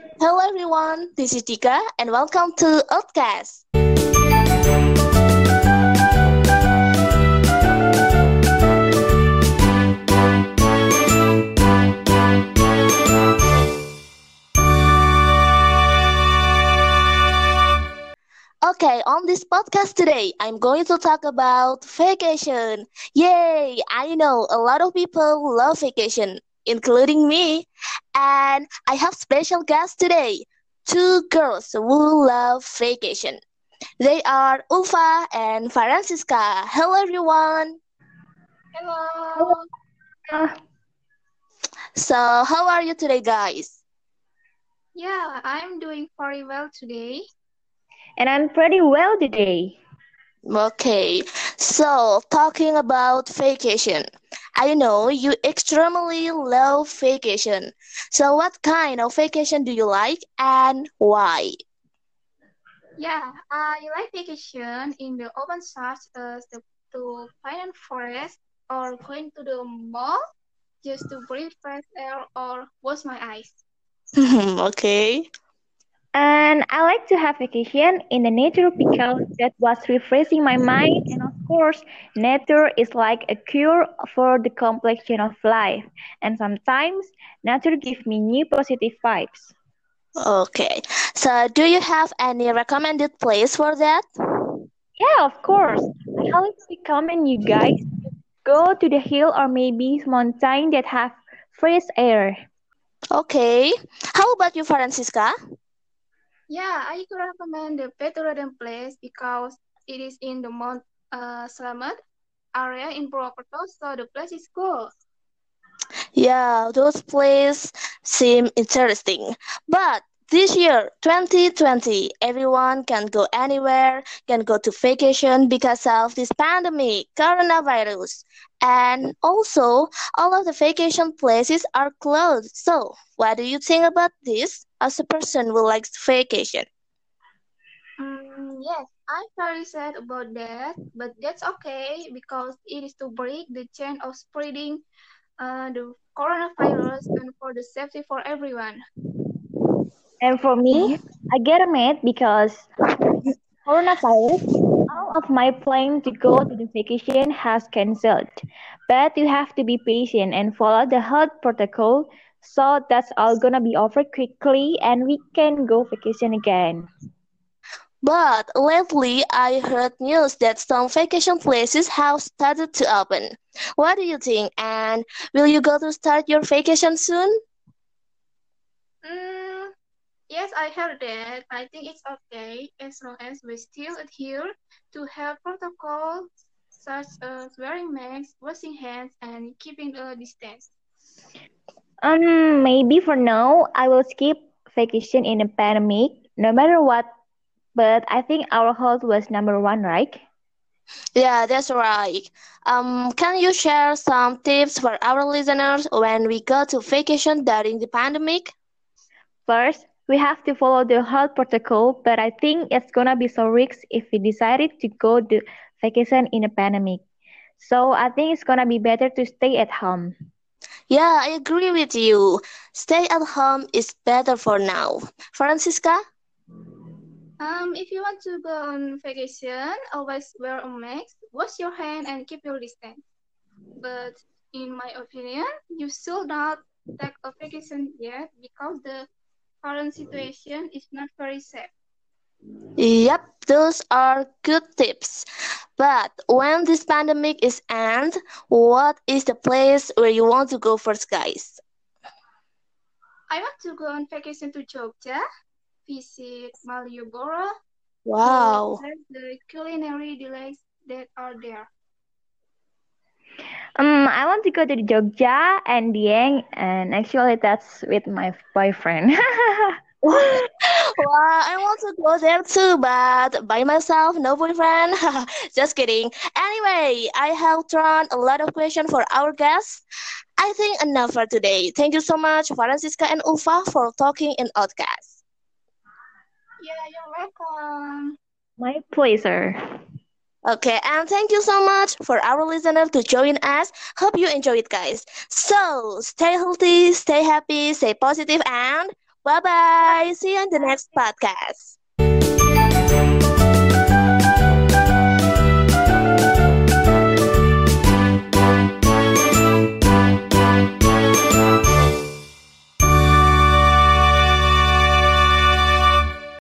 Hello everyone, this is Tika and welcome to Oddcast. Okay, on this podcast today, I'm going to talk about vacation. Yay! I know a lot of people love vacation, including me. And I have special guests today, two girls who love vacation. They are Ulfa and Francisca. Hello, everyone. Hello. Uh, So, how are you today, guys? Yeah, I'm doing very well today. and I'm pretty well today. Okay, so talking about vacation. I know you extremely love vacation. So, what kind of vacation do you like and why? Yeah, I like vacation in the open such uh, as the, to pine forest or going to the mall just to breathe fresh air or wash my eyes. okay. And I like to have a vacation in the nature because that was refreshing my mind. And of course, nature is like a cure for the complexion of life. And sometimes nature gives me new positive vibes. Okay. So, do you have any recommended place for that? Yeah, of course. I highly recommend you guys go to the hill or maybe mountain that have fresh air. Okay. How about you, Francisca? Yeah, I could recommend the Petroleum place because it is in the Mount uh, Slamet area in Purwokerto, so the place is cool. Yeah, those places seem interesting. But this year, 2020, everyone can go anywhere, can go to vacation because of this pandemic, coronavirus. And also, all of the vacation places are closed. So, what do you think about this as a person who likes vacation? Mm, yes, I'm very sad about that, but that's okay because it is to break the chain of spreading uh, the coronavirus and for the safety for everyone. And for me, I get mad because coronavirus, all of my plan to go to the vacation has cancelled. But you have to be patient and follow the health protocol. So that's all gonna be over quickly and we can go vacation again. But lately, I heard news that some vacation places have started to open. What do you think? And will you go to start your vacation soon? Mm, yes, I heard that. I think it's okay as long as we still adhere to health protocols such as wearing masks, washing hands, and keeping a distance. Um, maybe for now, I will skip vacation in a pandemic, no matter what. But I think our health was number one, right? Yeah, that's right. Um, can you share some tips for our listeners when we go to vacation during the pandemic? First, we have to follow the health protocol, but I think it's gonna be so risky if we decided to go to vacation in a pandemic. So I think it's gonna be better to stay at home. Yeah, I agree with you. Stay at home is better for now. Francisca? Um, if you want to go on vacation, always wear a mask, wash your hand, and keep your distance. But in my opinion, you should not take a vacation yet because the current situation is not very safe. Yep, those are good tips. But when this pandemic is end, what is the place where you want to go first, guys? I want to go on vacation to Jogja, visit Malioboro, Wow. to taste the culinary delights that are there. Um, I want to go to Jogja and Dieng, and actually that's with my boyfriend. Wow, I want to go there too, but by myself, no boyfriend. Just kidding. Anyway, I have thrown a lot of questions for our guests. I think enough for today. Thank you so much, Francisca and Ulfa, for talking in Oddcast. Yeah, you're welcome. My pleasure. Okay, and thank you so much for our listeners to join us. Hope you enjoy it, guys. So stay healthy, stay happy, stay positive, and Bye bye. See you on the next podcast.